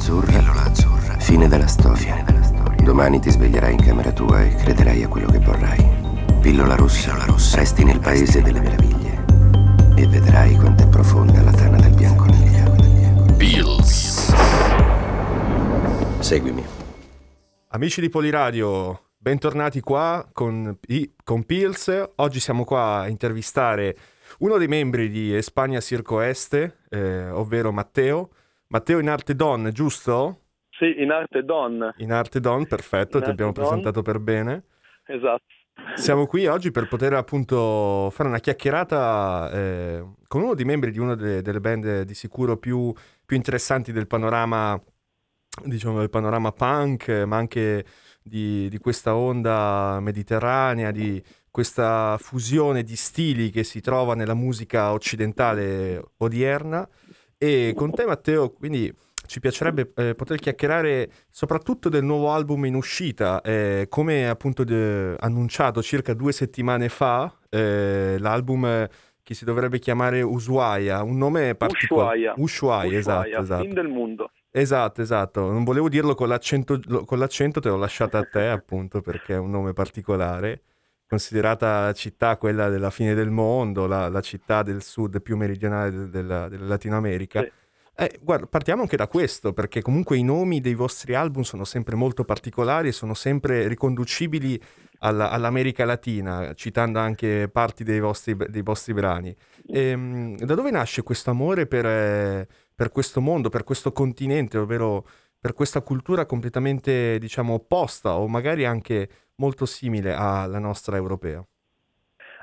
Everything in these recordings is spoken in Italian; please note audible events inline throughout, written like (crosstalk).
azzurra. Pillola azzurra. Fine della storia. Fine della storia. Domani ti sveglierai in camera tua e crederai a quello che vorrai. Pillola rossa. Pillola rossa. Resti nel paese delle meraviglie. E vedrai quanto è profonda la tana del bianconiglio. Pills. Seguimi. Amici di Poliradio, bentornati qua con, con Pills. Oggi siamo qua a intervistare uno dei membri di Espagna Circo Este, eh, ovvero Matteo. Matteo in arte Don, giusto? Sì, in arte Don. In arte Don, perfetto, in ti abbiamo don. presentato per bene. Esatto. Siamo qui oggi per poter appunto fare una chiacchierata eh, con uno dei membri di una delle, delle band di sicuro più, più, interessanti del panorama, diciamo, del panorama punk, ma anche di, di questa onda mediterranea, di, questa fusione di stili che si trova nella musica occidentale odierna. E con te, Matteo, quindi ci piacerebbe eh, poter chiacchierare soprattutto del nuovo album in uscita. Eh, come appunto de- annunciato circa due settimane fa, eh, l'album che si dovrebbe chiamare Ushuaia, un nome particolare. Ushuaia. Ushuaia, esatto, esatto. Fin del mondo. Esatto, esatto. Non volevo dirlo con l'accento, con l'accento te l'ho lasciata a te appunto perché è un nome particolare considerata città quella della fine del mondo, la, la città del sud più meridionale del, della, della, Latino America. Sì. Eh, guarda, partiamo anche da questo, perché comunque i nomi dei vostri album sono sempre molto particolari e sono sempre riconducibili alla, all'America Latina, citando anche parti dei vostri, dei vostri brani. E, ehm, da dove nasce questo amore per, eh, per questo mondo, per questo continente, ovvero per questa cultura completamente, diciamo, opposta o magari anche molto simile alla nostra europea?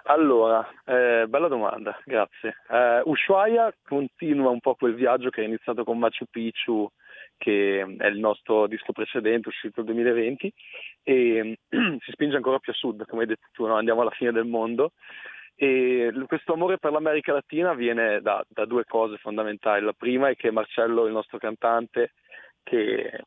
Allora, eh, bella domanda, grazie. Eh, Ushuaia continua un po' quel viaggio che è iniziato con Machu Picchu, che è il nostro disco precedente, uscito nel 2020, e (clears throat) si spinge ancora più a sud, come hai detto tu, no? andiamo alla fine del mondo. E questo amore per l'America Latina viene da, da due cose fondamentali. La prima è che Marcello, il nostro cantante, che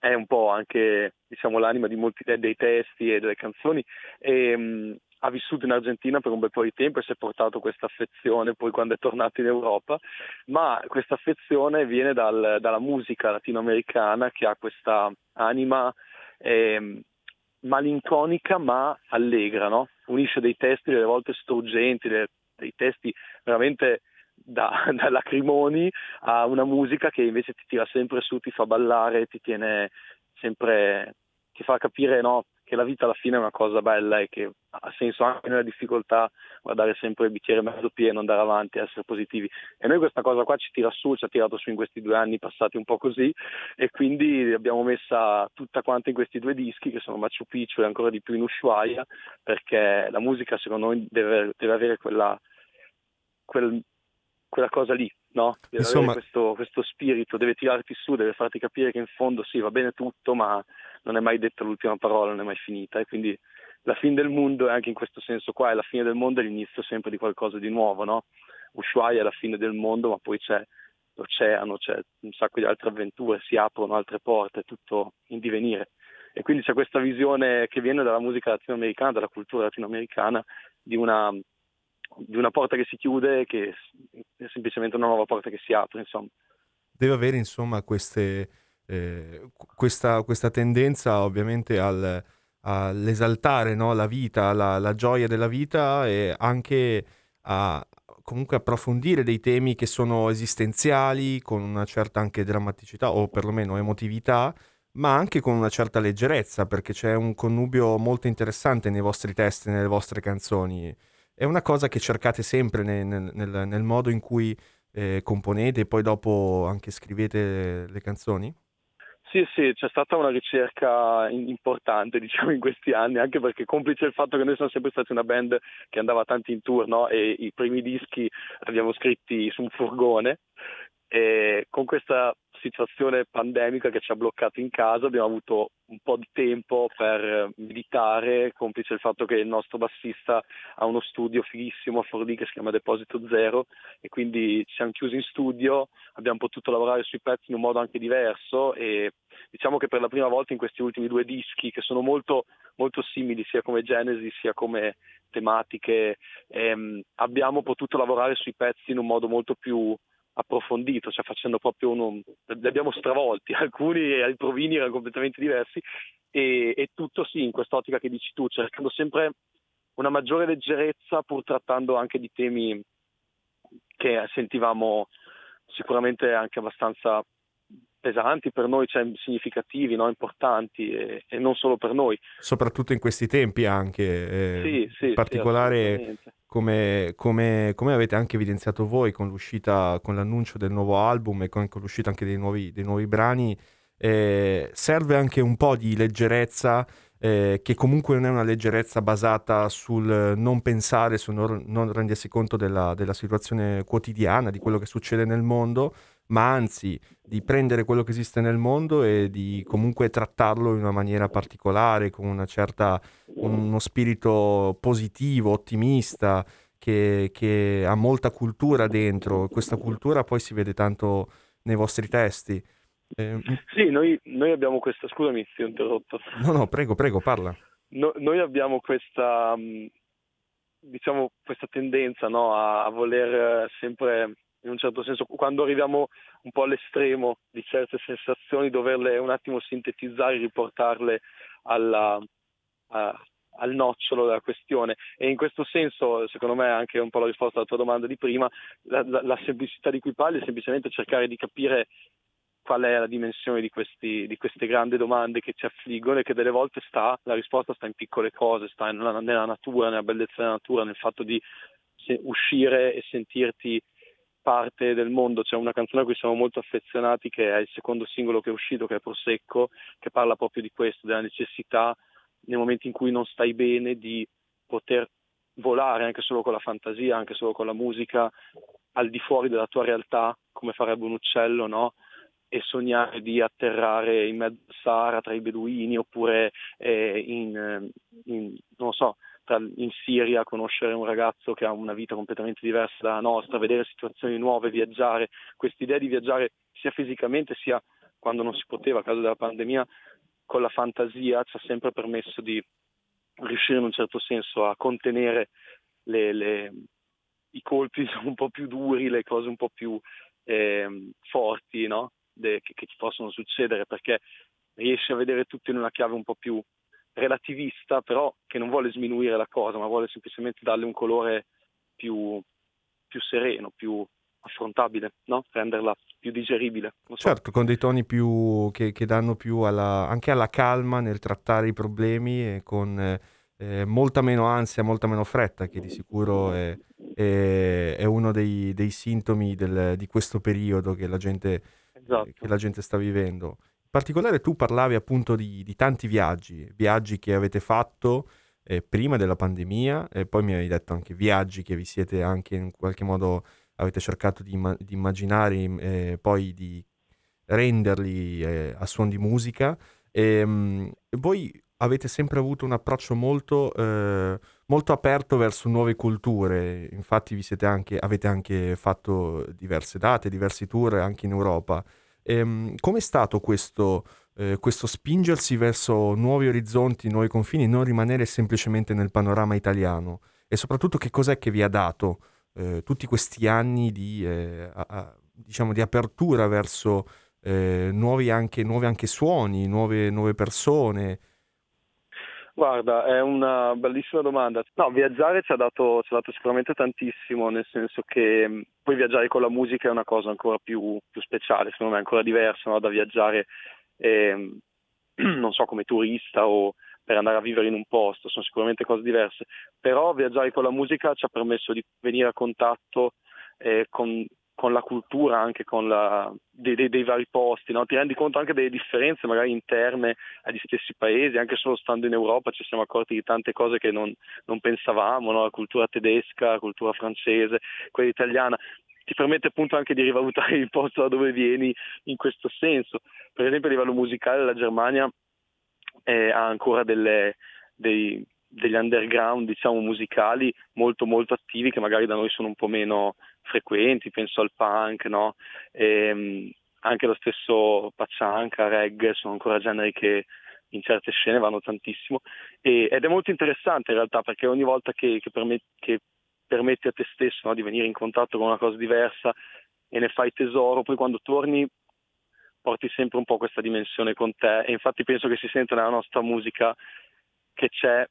è un po' anche diciamo, l'anima di molti dei testi e delle canzoni. E, um, ha vissuto in Argentina per un bel po' di tempo e si è portato questa affezione poi quando è tornato in Europa, ma questa affezione viene dal, dalla musica latinoamericana che ha questa anima eh, malinconica ma allegra, no? unisce dei testi delle volte struggenti, dei, dei testi veramente da, (laughs) da, lacrimoni a una musica che invece ti tira sempre su, ti fa ballare, ti tiene sempre, ti fa capire no, che la vita alla fine è una cosa bella e che ha senso anche nella difficoltà guardare sempre il bicchiere mezzo pieno, andare avanti, essere positivi. E noi questa cosa qua ci tira su, ci ha tirato su in questi due anni passati un po' così e quindi l'abbiamo messa tutta quanta in questi due dischi che sono Machu Picchu e ancora di più in Ushuaia perché la musica secondo noi deve, deve avere quella, quel, quella cosa lì, no? Deve Insomma... questo, questo, spirito, deve tirarti su, deve farti capire che in fondo sì, va bene tutto, ma non è mai detta l'ultima parola, non è mai finita. E quindi la fine del mondo è anche in questo senso qua, è la fine del mondo è l'inizio sempre di qualcosa di nuovo, no? Ushuaia è la fine del mondo, ma poi c'è l'oceano, c'è un sacco di altre avventure, si aprono altre porte, è tutto in divenire. E quindi c'è questa visione che viene dalla musica latinoamericana, dalla cultura latinoamericana, di una di una porta che si chiude che è semplicemente una nuova porta che si apre, insomma. Deve avere, insomma, queste, eh, questa, questa, tendenza ovviamente al, all'esaltare no? la vita, la, la, gioia della vita e anche a comunque approfondire dei temi che sono esistenziali, con una certa anche drammaticità o perlomeno emotività, ma anche con una certa leggerezza, perché c'è un connubio molto interessante nei vostri testi, nelle vostre canzoni è una cosa che cercate sempre nel, nel, nel modo in cui eh, componete e poi dopo anche scrivete le canzoni? Sì, sì, c'è stata una ricerca importante, (laughs) diciamo, in questi anni, anche perché complice il fatto che noi siamo sempre stati una band che andava tanti in tour, no? E i primi dischi li abbiamo scritti su un furgone e con questa situazione pandemica che ci ha bloccato in casa, abbiamo avuto un po' di tempo per meditare, complice il fatto che il nostro bassista ha uno studio fighissimo a Forlì che si chiama Deposito Zero e quindi ci siamo chiusi in studio, abbiamo potuto lavorare sui pezzi in un modo anche diverso e diciamo che per la prima volta in questi ultimi due dischi che sono molto, molto simili sia come genesi sia come tematiche ehm, abbiamo potuto lavorare sui pezzi in un modo molto più approfondito, cioè facendo proprio uno, li abbiamo stravolti, (laughs) alcuni i provini erano completamente diversi e, e tutto sì in quest'ottica che dici tu, cercando sempre una maggiore leggerezza pur trattando anche di temi che sentivamo sicuramente anche abbastanza pesanti per noi, cioè significativi, no? importanti e, e, non solo per noi. Soprattutto in questi tempi anche, eh, sì, sì, particolare sì, come, come, come, avete anche evidenziato voi con l'uscita, con l'annuncio del nuovo album e con, con l'uscita anche dei nuovi, dei nuovi brani, eh, serve anche un po' di leggerezza eh, che comunque non è una leggerezza basata sul non pensare, sul non, non rendersi conto della, della, situazione quotidiana, di quello che succede nel mondo, ma anzi di prendere quello che esiste nel mondo e di comunque trattarlo in una maniera particolare, con una certa, uno spirito positivo, ottimista, che, che ha molta cultura dentro. Questa cultura poi si vede tanto nei vostri testi. Eh, sì, noi, noi, abbiamo questa, scusami ti ho interrotto. No, no, prego, prego, parla. No, noi abbiamo questa, mm, diciamo, questa tendenza no, a, a, voler sempre, in un certo senso, quando arriviamo un po' all'estremo di certe sensazioni, doverle un attimo sintetizzare, riportarle alla, a, al nocciolo della questione. E in questo senso secondo me anche un po' la risposta alla tua domanda di prima la, la, la semplicità di cui parli è semplicemente cercare di capire qual è la dimensione di, questi, di, queste grandi domande che ci affliggono e che delle volte sta, la risposta sta in piccole cose, sta nella, nella natura, nella bellezza della natura, nel fatto di uscire e sentirti parte del mondo. C'è una canzone a cui siamo molto affezionati che è il secondo singolo che è uscito, che è Prosecco, che parla proprio di questo, della necessità nei momenti in cui non stai bene di poter volare anche solo con la fantasia, anche solo con la musica, al di fuori della tua realtà, come farebbe un uccello, no? e sognare di atterrare in mezzo al Sahara tra i beduini oppure eh, in, eh, in, non so, tra, in Siria conoscere un ragazzo che ha una vita completamente diversa dalla nostra, vedere situazioni nuove, viaggiare, quest'idea di viaggiare sia fisicamente sia quando non si poteva a causa della pandemia con la fantasia ci ha sempre permesso di riuscire in un certo senso a contenere le, le, i colpi (laughs) un po' più duri, le cose un po' più eh, forti, no? de, che, che ci possono succedere perché riesce a vedere tutto in una chiave un po' più relativista, però che non vuole sminuire la cosa, ma vuole semplicemente darle un colore più, più sereno, più affrontabile, no? renderla più digeribile. So. Certo, con dei toni più che, che danno più alla, anche alla calma nel trattare i problemi e con eh, molta meno ansia, molta meno fretta, che di sicuro è, è, è uno dei, dei sintomi del, di questo periodo che la gente esatto. che la gente sta vivendo. In particolare tu parlavi appunto di, di tanti viaggi, viaggi che avete fatto eh, prima della pandemia e poi mi hai detto anche viaggi che vi siete anche in qualche modo avete cercato di, di immaginare eh, poi di renderli eh, a suon di musica. E, ehm, mh, voi avete sempre avuto un approccio molto, eh, molto aperto verso nuove culture, infatti vi siete anche, avete anche fatto diverse date, diversi tour anche in Europa. Ehm, Come stato questo, eh, questo spingersi verso nuovi orizzonti, nuovi confini, non rimanere semplicemente nel panorama italiano? E soprattutto che cos'è che vi ha dato eh, tutti questi anni di, eh, a, a, diciamo, di apertura verso eh, nuovi anche, nuovi anche suoni, nuove, nuove persone? Guarda, è una bellissima domanda. No, viaggiare ci ha, dato, ci ha dato sicuramente tantissimo, nel senso che mm, poi viaggiare con la musica è una cosa ancora più, più speciale, secondo me ancora diversa no? da viaggiare, eh, (clears throat) non so, come turista o per andare a vivere in un posto, sono sicuramente cose diverse, però viaggiare con la musica ci ha permesso di venire a contatto eh, con con la cultura anche con la, dei, dei, dei, vari posti, no? ti rendi conto anche delle differenze magari interne agli stessi paesi, anche solo stando in Europa ci siamo accorti di tante cose che non, non pensavamo, no? la cultura tedesca, la cultura francese, quella italiana, ti permette appunto anche di rivalutare il posto da dove vieni in questo senso. Per esempio a livello musicale la Germania eh, ha ancora delle, dei, degli underground diciamo musicali molto molto attivi che magari da noi sono un po' meno frequenti, penso al punk, no? E, ehm, anche lo stesso paccianca, reggae, sono ancora generi che in certe scene vanno tantissimo e, ed è molto interessante in realtà perché ogni volta che, che, permet, che permetti a te stesso no, di venire in contatto con una cosa diversa e ne fai tesoro, poi quando torni porti sempre un po' questa dimensione con te e infatti penso che si senta nella nostra musica che c'è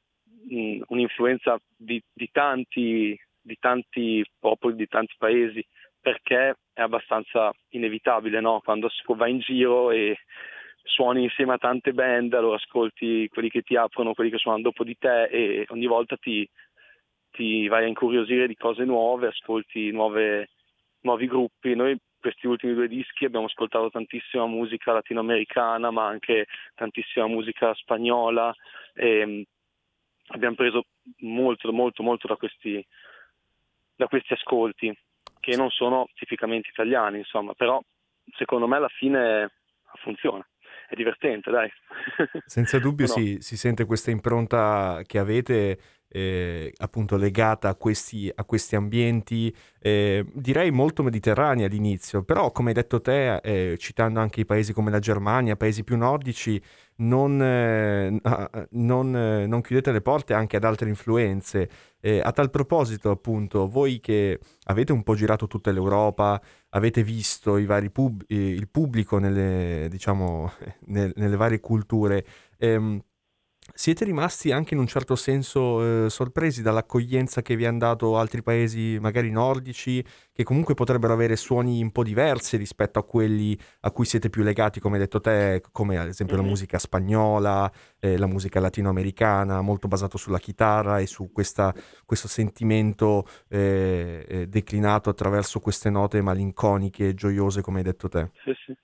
un'influenza di, di, tanti, di tanti popoli, di tanti paesi, perché è abbastanza inevitabile no? quando si va in giro e suoni insieme a tante band, allora ascolti quelli che ti aprono, quelli che suonano dopo di te e ogni volta ti, ti vai a incuriosire di cose nuove, ascolti nuove, nuovi gruppi. Noi questi ultimi due dischi abbiamo ascoltato tantissima musica latinoamericana, ma anche tantissima musica spagnola e abbiamo preso molto, molto, molto da questi, da questi ascolti, che non sono tipicamente italiani, insomma, però secondo me alla fine funziona è divertente, dai. Senza dubbio (laughs) no? si, si, sente questa impronta che avete eh, appunto legata a questi, a questi ambienti, eh, direi molto mediterranei all'inizio, però come hai detto te, eh, citando anche i paesi come la Germania, paesi più nordici, non, eh, non, eh, non chiudete le porte anche ad altre influenze. Eh, a tal proposito, appunto, voi che avete un po' girato tutta l'Europa, avete visto pub- il pubblico nelle, diciamo, (laughs) nel, nelle varie culture, ehm, siete rimasti anche in un certo senso eh, sorpresi dall'accoglienza che vi hanno dato altri paesi, magari nordici, che comunque potrebbero avere suoni un po' diversi rispetto a quelli a cui siete più legati, come hai detto te, come ad esempio mm-hmm. la musica spagnola, eh, la musica latinoamericana, molto basato sulla chitarra e su questa, questo sentimento eh, eh declinato attraverso queste note malinconiche e gioiose, come hai detto te. Sì, sì.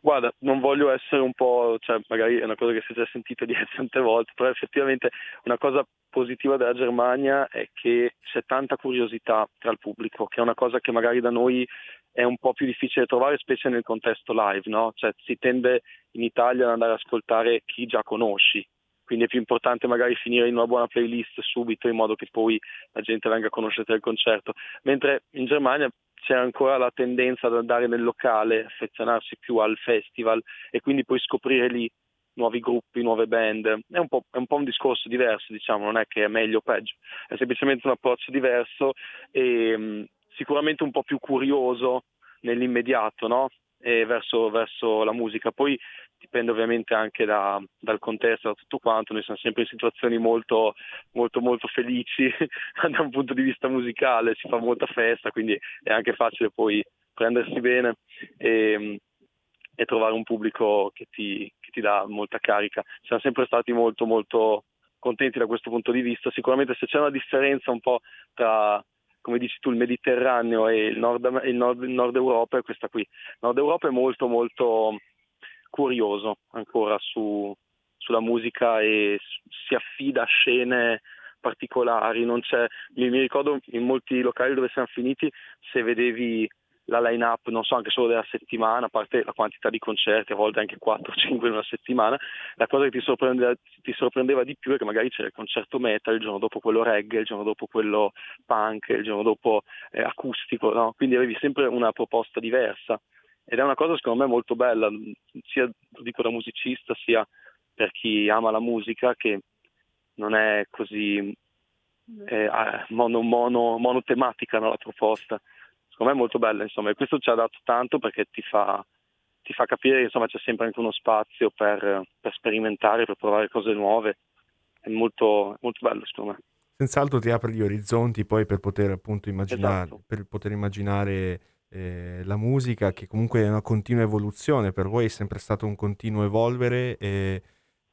Guarda, non voglio essere un po', cioè magari è una cosa che si è già sentito (laughs) dire tante volte, però effettivamente una cosa positiva della Germania è che c'è tanta curiosità tra il pubblico, che è una cosa che magari da noi è un po' più difficile trovare, specie nel contesto live, no? Cioè si tende in Italia ad andare ad ascoltare chi già conosci, quindi è più importante magari finire in una buona playlist subito in modo che poi la gente venga a conoscere il concerto, mentre in Germania c'è ancora la tendenza ad andare nel locale, affezionarsi più al festival e quindi poi scoprire lì nuovi gruppi, nuove band. È un, è un po', un discorso diverso, diciamo, non è che è meglio o peggio, è semplicemente un approccio diverso e mh, sicuramente un po' più curioso nell'immediato, no? Verso, verso, la musica. Poi dipende ovviamente anche da, dal contesto, da tutto quanto, noi siamo sempre in situazioni molto, molto, molto felici (laughs) da un punto di vista musicale, si fa molta festa, quindi è anche facile poi prendersi bene e, e trovare un pubblico che ti, che ti dà molta carica. Siamo sempre stati molto, molto contenti da questo punto di vista. Sicuramente se c'è una differenza un po' tra come dici tu, il Mediterraneo e il Nord, il Nord, il Nord Europa è questa qui. Il Nord Europa è molto molto curioso ancora su, sulla musica e si affida a scene particolari. mi, mi ricordo in molti locali dove siamo finiti, se vedevi la line-up, non so, anche solo della settimana, a parte la quantità di concerti, a volte anche 4-5 (laughs) in una settimana, la cosa che ti sorprendeva, ti sorprendeva, di più è che magari c'era il concerto metal, il giorno dopo quello reggae, il giorno dopo quello punk, il giorno dopo eh, acustico, no? quindi avevi sempre una proposta diversa ed è una cosa secondo me molto bella, sia dico da musicista, sia per chi ama la musica, che non è così eh, mono, mono, monotematica no, la proposta secondo me è molto bella, insomma, e questo ci ha dato tanto perché ti fa, ti fa capire che insomma, c'è sempre anche uno spazio per, per, sperimentare, per provare cose nuove. È molto, molto bello, secondo me. Senz'altro ti apre gli orizzonti poi per poter appunto immaginare, esatto. per poter immaginare eh, la musica che comunque è una continua evoluzione, per voi è sempre stato un continuo evolvere e,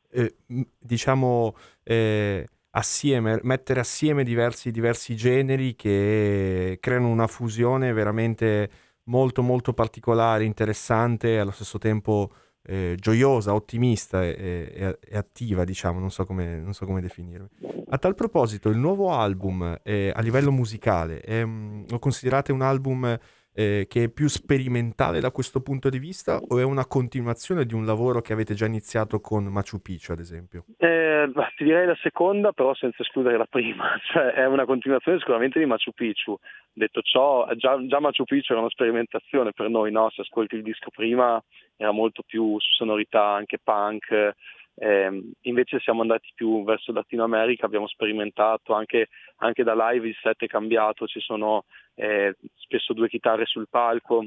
e diciamo eh, assieme, mettere assieme diversi, diversi generi che creano una fusione veramente molto molto particolare, interessante e allo stesso tempo eh, gioiosa, ottimista e, e, e, attiva, diciamo, non so, come, non so come definirlo. A tal proposito, il nuovo album eh, a livello musicale, è, mm, lo considerate un album eh, che è più sperimentale da questo punto di vista o è una continuazione di un lavoro che avete già iniziato con Machu Picchu, ad esempio? Eh, ti direi la seconda, però senza escludere la prima, (laughs) cioè è una continuazione sicuramente di Machu Picchu. Detto ciò, già, già Machu Picchu era una sperimentazione per noi, no? se ascolti il disco prima era molto più su sonorità anche punk, eh, invece siamo andati più verso Latino America, abbiamo sperimentato anche, anche da live il set è cambiato, ci sono eh, spesso due chitarre sul palco,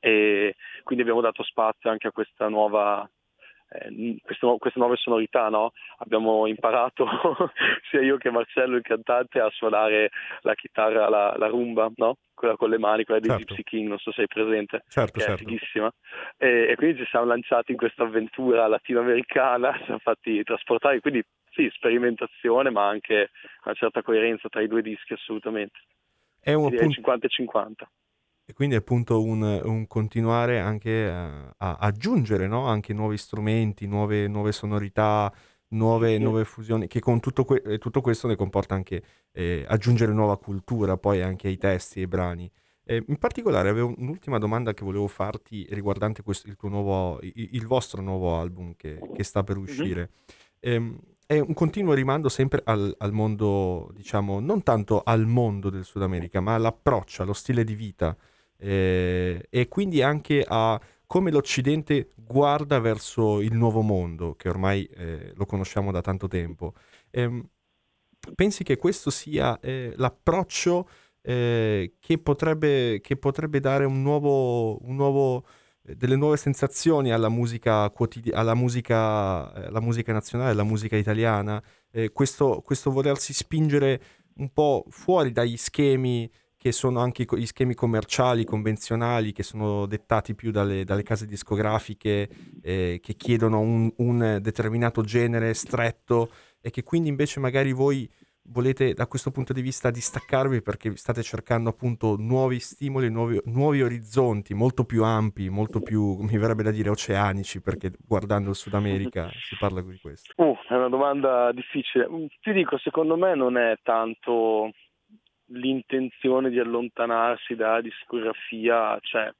e quindi abbiamo dato spazio anche a questa nuova eh, queste, queste, nuove sonorità, no? Abbiamo imparato (laughs) sia io che Marcello, il cantante, a suonare la chitarra, la, la rumba, no? Quella con le mani, quella di certo. Gypsy King, non so se sei presente, certo, che certo. è fighissima. E, e, quindi ci siamo lanciati in questa avventura latinoamericana, (laughs) siamo fatti trasportare, quindi sì, sperimentazione, ma anche una certa coerenza tra i due dischi assolutamente. È un appunto... 50 e 50. Quindi è appunto un, un continuare anche a, a aggiungere no? anche nuovi strumenti, nuove, nuove sonorità, nuove, nuove, fusioni, che con tutto, que- tutto, questo ne comporta anche eh, aggiungere nuova cultura poi anche ai testi e ai brani. Eh, in particolare avevo un'ultima domanda che volevo farti riguardante questo, il, nuovo, il, il, vostro nuovo album che, che sta per uscire. Mm-hmm. Eh, è un continuo rimando sempre al, al, mondo, diciamo, non tanto al mondo del Sud America, ma all'approccio, allo stile di vita eh, e quindi anche a come l'Occidente guarda verso il nuovo mondo, che ormai eh, lo conosciamo da tanto tempo. Eh, pensi che questo sia eh, l'approccio eh, che potrebbe, che, potrebbe, dare un nuovo, un nuovo, eh, delle nuove sensazioni alla musica, quotidi- alla musica, alla musica nazionale, alla musica italiana? questo, questo volersi spingere un po' fuori dagli schemi che sono anche gli schemi commerciali, convenzionali, che sono dettati più dalle, dalle case discografiche, eh, che chiedono un, un, determinato genere stretto e che quindi invece magari voi volete da questo punto di vista distaccarvi perché state cercando appunto nuovi stimoli, nuovi, nuovi orizzonti molto più ampi, molto più, mi verrebbe da dire, oceanici, perché guardando il Sud America (laughs) si parla di questo. Uh, è una domanda difficile. Ti dico, secondo me non è tanto l'intenzione di allontanarsi dalla discografia, cioè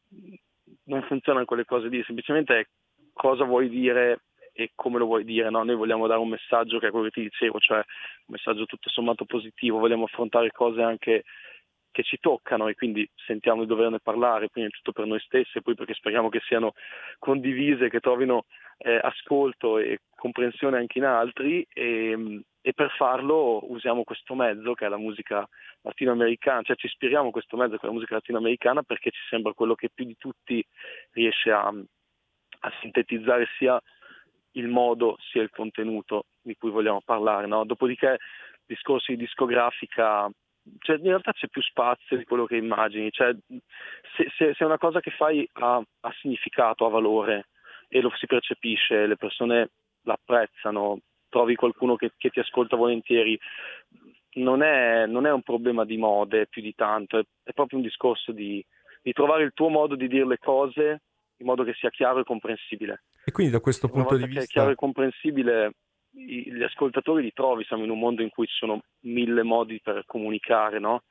non funzionano quelle cose lì, semplicemente è cosa vuoi dire e come lo vuoi dire, no? Noi vogliamo dare un messaggio che è quello che ti dicevo, cioè un messaggio tutto sommato positivo, vogliamo affrontare cose anche che ci toccano e quindi sentiamo di doverne parlare, prima di tutto per noi stessi e poi perché speriamo che siano condivise, che trovino eh, ascolto e comprensione anche in altri e, e, per farlo usiamo questo mezzo che è la musica latinoamericana, cioè ci ispiriamo a questo mezzo che è la musica latinoamericana perché ci sembra quello che più di tutti riesce a, a sintetizzare sia il modo sia il contenuto di cui vogliamo parlare. No? Dopodiché discorsi di discografica cioè, in realtà c'è più spazio di quello che immagini, cioè, se, se, se, una cosa che fai ha, ha, significato, ha valore e lo si percepisce, le persone l'apprezzano, trovi qualcuno che, che ti ascolta volentieri, non è, non è, un problema di mode più di tanto, è, è proprio un discorso di, di, trovare il tuo modo di dire le cose in modo che sia chiaro e comprensibile. E quindi da questo punto di vista... È chiaro e comprensibile gli ascoltatori li trovi, siamo in un mondo in cui ci sono mille modi per comunicare, no?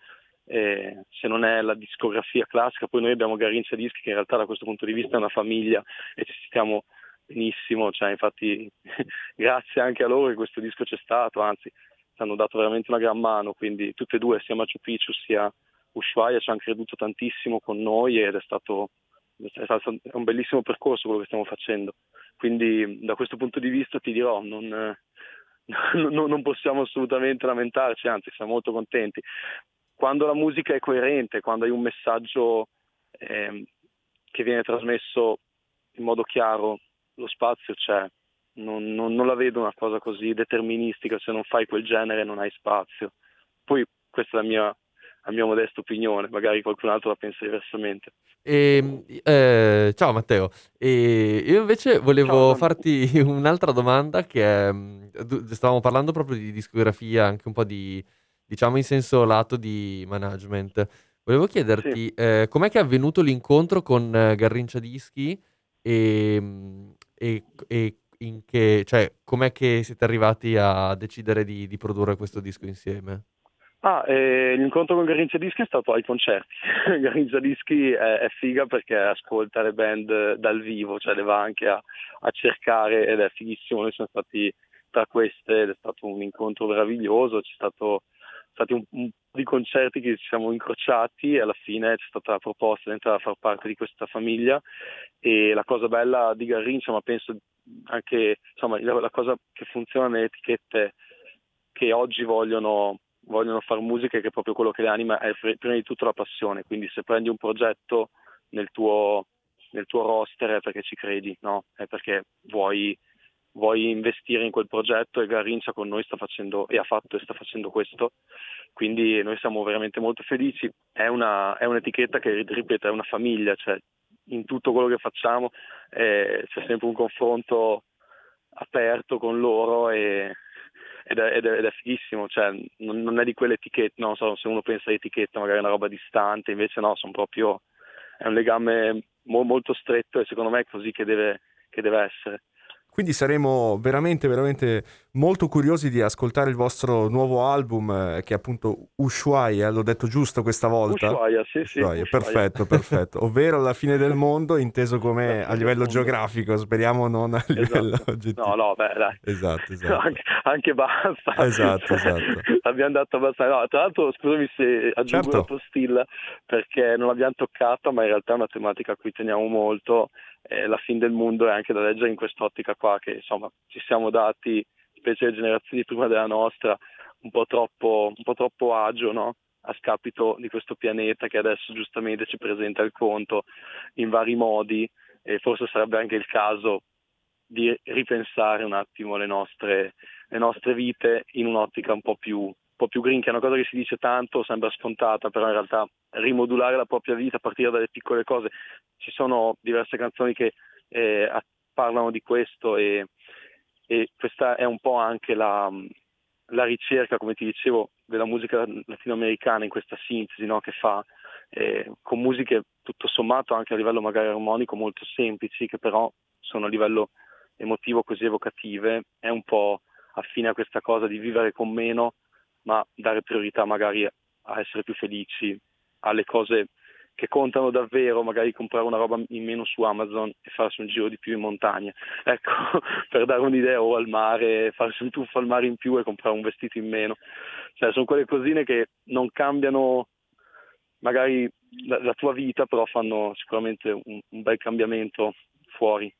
E se non è la discografia classica, poi noi abbiamo Garrincia Dischi che in realtà da questo punto di vista è una famiglia e ci stiamo benissimo, cioè, infatti (laughs) grazie anche a loro che questo disco c'è stato, anzi ci hanno dato veramente una gran mano, quindi tutte e due, sia Machu Picchu sia Ushuaia ci hanno creduto tantissimo con noi ed è stato, è stato un bellissimo percorso quello che stiamo facendo. Quindi da questo punto di vista ti dirò, non, (laughs) non, non possiamo assolutamente lamentarci, anzi siamo molto contenti. Quando la musica è coerente, quando hai un messaggio eh, che viene trasmesso in modo chiaro, lo spazio c'è. Non, non, non, la vedo una cosa così deterministica, se non fai quel genere non hai spazio. Poi questa è la mia a mia modesta opinione, magari qualcun altro la pensa diversamente. E, ehm, eh, ciao Matteo, e io invece volevo ciao, farti (laughs) un'altra domanda che è, mm, stavamo parlando proprio di discografia, anche un po' di, diciamo in senso lato di management. Volevo chiederti sì. eh, com'è che è avvenuto l'incontro con eh, Garrincia Dischi e, mm, e, e in che, cioè, com'è che siete arrivati a decidere di, di produrre questo disco insieme? Ah, eh, l'incontro con Garinza Dischi è stato ai concerti. (laughs) Garinza Dischi è, è, figa perché ascolta le band dal vivo, cioè le va anche a, a, cercare ed è fighissimo. Noi siamo stati tra queste ed è stato un incontro meraviglioso, c'è stato stati un, un di concerti che ci siamo incrociati e alla fine c'è stata la proposta di entrare a far parte di questa famiglia e la cosa bella di Garrincia, ma penso anche insomma, la cosa che funziona nelle etichette che oggi vogliono vogliono fare musica che è proprio quello che le anima è prima di tutto la passione, quindi se prendi un progetto nel tuo, nel tuo roster è perché ci credi, no? È perché vuoi, vuoi investire in quel progetto e Garrincia con noi sta facendo e ha fatto e sta facendo questo. Quindi noi siamo veramente molto felici. È, una, è un'etichetta che, ripeto, è una famiglia, cioè in tutto quello che facciamo eh, c'è sempre un confronto aperto con loro e, ed, è, ed, è, ed, è, fighissimo, cioè, non, non, è di quelle etichette, non so se uno pensa a etichetta magari è una roba distante, invece no, sono proprio, è un legame mo, molto stretto e secondo me è così che deve, che deve essere. Quindi saremo veramente, veramente molto curiosi di ascoltare il vostro nuovo album, eh, che è appunto Ushuaia, l'ho detto giusto questa volta? Ushuaia, sì, sì. Ushuaia, perfetto, perfetto. (laughs) Ovvero la fine del mondo, inteso come a livello geografico, speriamo non a esatto. livello oggettivo. No, no, beh, dai. Esatto, (laughs) esatto. anche, anche, basta. Esatto, esatto. Abbiamo dato abbastanza. No, tra l'altro, scusami se aggiungo certo. una postilla, perché non l'abbiamo toccata, ma in realtà è una tematica a cui teniamo molto eh, la fine del mondo è anche da leggere in quest'ottica qua che insomma ci siamo dati, specie le generazioni prima della nostra, un po' troppo, un po troppo agio no? a scapito di questo pianeta che adesso giustamente ci presenta il conto in vari modi e forse sarebbe anche il caso di ripensare un attimo le nostre, le nostre vite in un'ottica un po' più po' più green, che è una cosa che si dice tanto, sembra scontata, però in realtà rimodulare la propria vita a partire dalle piccole cose. Ci sono diverse canzoni che eh, parlano di questo e, e, questa è un po' anche la, la, ricerca, come ti dicevo, della musica latinoamericana in questa sintesi no? che fa eh, con musiche tutto sommato anche a livello magari armonico molto semplici, che però sono a livello emotivo così evocative, è un po' affine a questa cosa di vivere con meno ma dare priorità magari a essere più felici, alle cose che contano davvero, magari comprare una roba in meno su Amazon e farsi un giro di più in montagna. (laughs) Ecco, per dare un'idea, o al mare, farsi un tuffo al mare in più e comprare un vestito in meno. Cioè, sono quelle cosine che non cambiano magari la, la tua vita, però fanno sicuramente un, un, bel cambiamento fuori.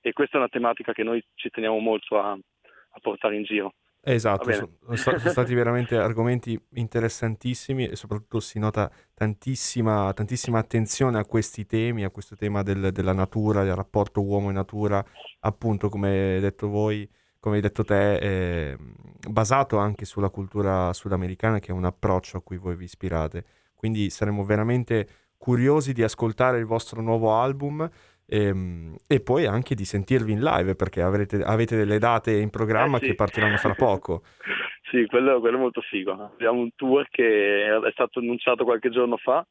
E questa è una tematica che noi ci teniamo molto a, a portare in giro. Esatto, sono, sono stati veramente argomenti interessantissimi e soprattutto si nota tantissima, tantissima attenzione a questi temi, a questo tema del, della natura, del rapporto uomo e natura, appunto come hai detto voi, come hai detto te, eh, basato anche sulla cultura sudamericana che è un approccio a cui voi vi ispirate. Quindi saremo veramente curiosi di ascoltare il vostro nuovo album. E, ehm, e, poi anche di sentirvi in live perché avrete, avete delle date in programma eh sì. che partiranno fra poco. (laughs) sì, quello, quello, è molto figo. Abbiamo un tour che è stato annunciato qualche giorno fa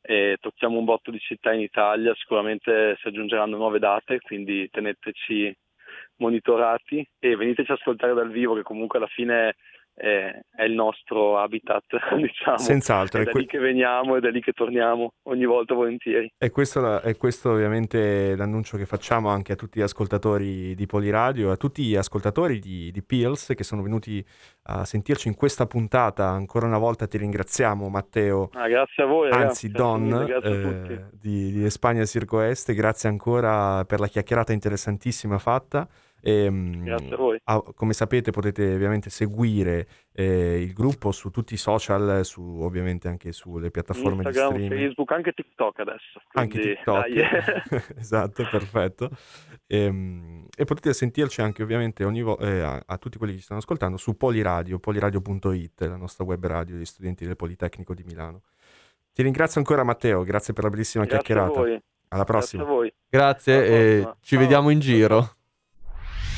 e tocchiamo un botto di città in Italia, sicuramente si aggiungeranno nuove date, quindi teneteci monitorati e veniteci a ascoltare dal vivo che comunque alla fine è, è il nostro habitat, (laughs) diciamo. Senz'altro. È da que- lì che veniamo e da lì che torniamo ogni volta volentieri. E questo, la, è questo ovviamente l'annuncio che facciamo anche a tutti gli ascoltatori di Poliradio, a tutti gli ascoltatori di, di Pills che sono venuti a sentirci in questa puntata. Ancora una volta ti ringraziamo Matteo. Ah, grazie a voi. Anzi, Don eh, di, di Espagna Circo Est, grazie ancora per la chiacchierata interessantissima fatta. E, ehm, Grazie a voi. A, come sapete potete ovviamente seguire eh, il gruppo su tutti i social, su, ovviamente anche sulle piattaforme Instagram, di streaming. Facebook, anche TikTok adesso. Anche TikTok, (laughs) esatto, perfetto. E, ehm, e, potete sentirci anche ovviamente ogni vo- eh, a, a, tutti quelli che stanno ascoltando su Poliradio, poliradio.it, la nostra web radio degli studenti del Politecnico di Milano. Ti ringrazio ancora Matteo, grazie per la bellissima grazie chiacchierata. Alla prossima. Grazie a voi. Grazie e ci Ciao. vediamo in giro.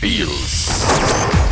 Bills.